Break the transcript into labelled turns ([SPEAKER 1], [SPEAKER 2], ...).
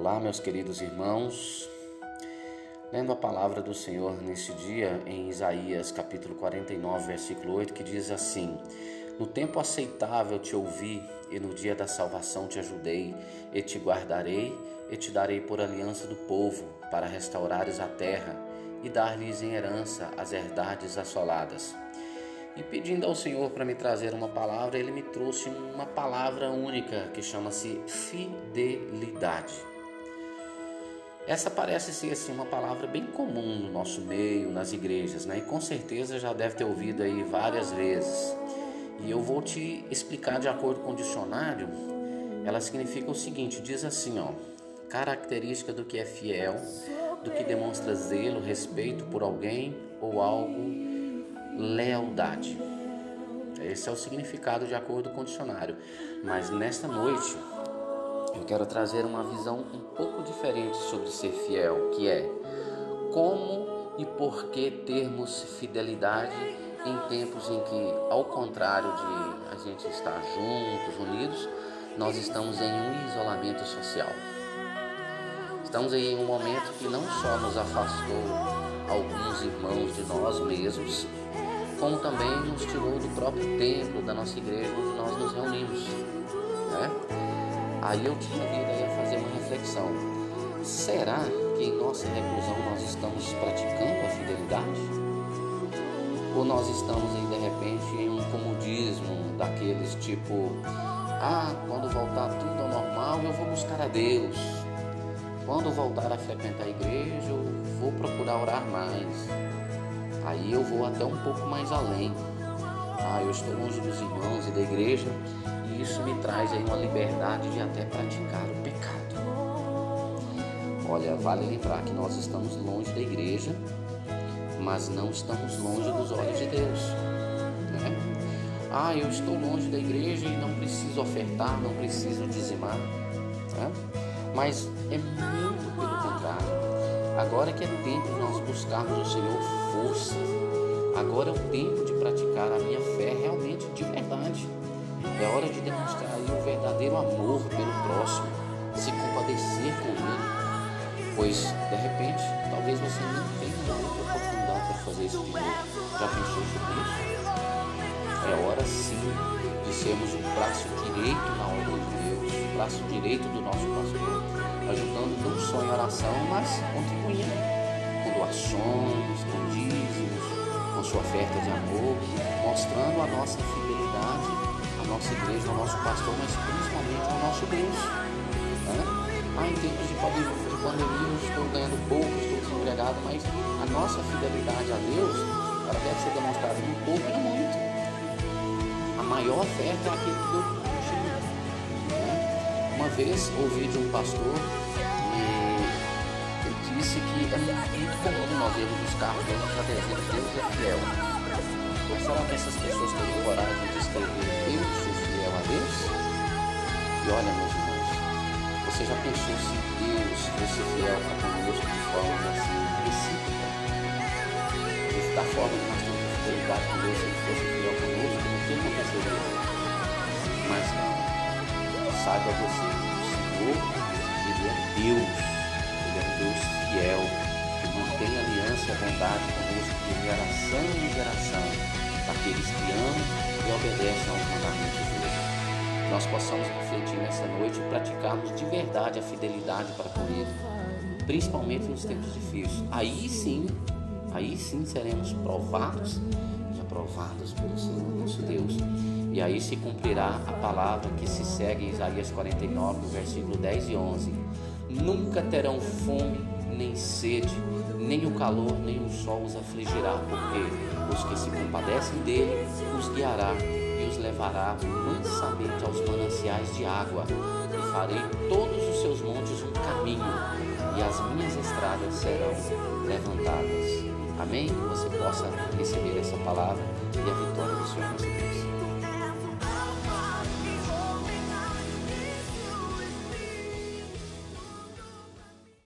[SPEAKER 1] Olá, meus queridos irmãos. Lendo a palavra do Senhor neste dia em Isaías capítulo 49, versículo 8, que diz assim: No tempo aceitável te ouvi, e no dia da salvação te ajudei, e te guardarei, e te darei por aliança do povo, para restaurares a terra e dar-lhes em herança as herdades assoladas. E pedindo ao Senhor para me trazer uma palavra, ele me trouxe uma palavra única que chama-se fidelidade. Essa parece ser assim uma palavra bem comum no nosso meio, nas igrejas, né? E com certeza já deve ter ouvido aí várias vezes. E eu vou te explicar de acordo com o dicionário. Ela significa o seguinte, diz assim, ó: característica do que é fiel, do que demonstra zelo, respeito por alguém ou algo lealdade. Esse é o significado de acordo com o dicionário. Mas nesta noite eu quero trazer uma visão um pouco diferente sobre ser fiel, que é como e por que termos fidelidade em tempos em que, ao contrário de a gente estar juntos, unidos, nós estamos em um isolamento social. Estamos em um momento que não só nos afastou alguns irmãos de nós mesmos, como também nos tirou do próprio templo da nossa igreja onde nós nos reunimos. Né? Aí eu te convido a fazer uma reflexão. Será que em nossa reclusão nós estamos praticando a fidelidade? Ou nós estamos aí de repente em um comodismo daqueles tipo, ah, quando voltar tudo ao normal eu vou buscar a Deus. Quando voltar a frequentar a igreja eu vou procurar orar mais. Aí eu vou até um pouco mais além. Ah, eu estou longe dos irmãos e da igreja isso me traz aí uma liberdade de até praticar o pecado. Olha, vale lembrar que nós estamos longe da igreja, mas não estamos longe dos olhos de Deus. Né? Ah, eu estou longe da igreja e não preciso ofertar, não preciso dizimar. Né? Mas é muito pelo contrário. Agora que é tempo de nós buscarmos o Senhor força. Agora é o tempo de praticar a minha fé realmente de verdade. É hora de demonstrar o verdadeiro amor pelo próximo, se compadecer com ele. Pois, de repente, talvez você não tenha outra oportunidade para fazer isso de novo. Já pensou sobre isso? É hora sim de sermos o braço direito na obra de Deus, o braço direito do nosso pastor ajudando não só em oração, mas contribuindo com doações, com dízimos, com sua oferta de amor, mostrando a nossa fidelidade nossa igreja, ao nosso pastor, mas principalmente ao nosso Deus. Né? Ah, em tempos de pandemia estou ganhando pouco, estou desempregado, mas a nossa fidelidade a Deus ela deve ser demonstrada no pouco e muito. A maior oferta é aquele que deu uma vez ouvi de um pastor e ele disse que é muito comum nós vermos os carros dando para dizer Deus é fiel. Mas será que essas pessoas têm coragem de escrever eu Olha, meus irmãos, você já pensou se Deus fosse fiel para conosco de forma assim recíproca? Da forma que nós temos fidelidade com Deus, se Ele fosse fiel conosco, não tem fazer Mas não saiba você, o Senhor, Ele é Deus, Ele é Deus fiel, que mantém aliança e a bondade conosco de geração em geração, daqueles que amam e obedecem aos mandamentos. Nós possamos refletir nessa noite e praticarmos de verdade a fidelidade para com Ele, principalmente nos tempos difíceis. Aí sim, aí sim seremos provados e aprovados pelo Senhor nosso Deus. E aí se cumprirá a palavra que se segue em Isaías 49, no versículo 10 e 11. Nunca terão fome nem sede, nem o calor, nem o sol os afligirá, porque os que se compadecem dele os guiará e os levará mansamente aos mananciais de água, e farei todos os seus montes um caminho, e as minhas estradas serão levantadas. Amém? Que você possa receber essa palavra e a vitória do Senhor nosso Deus.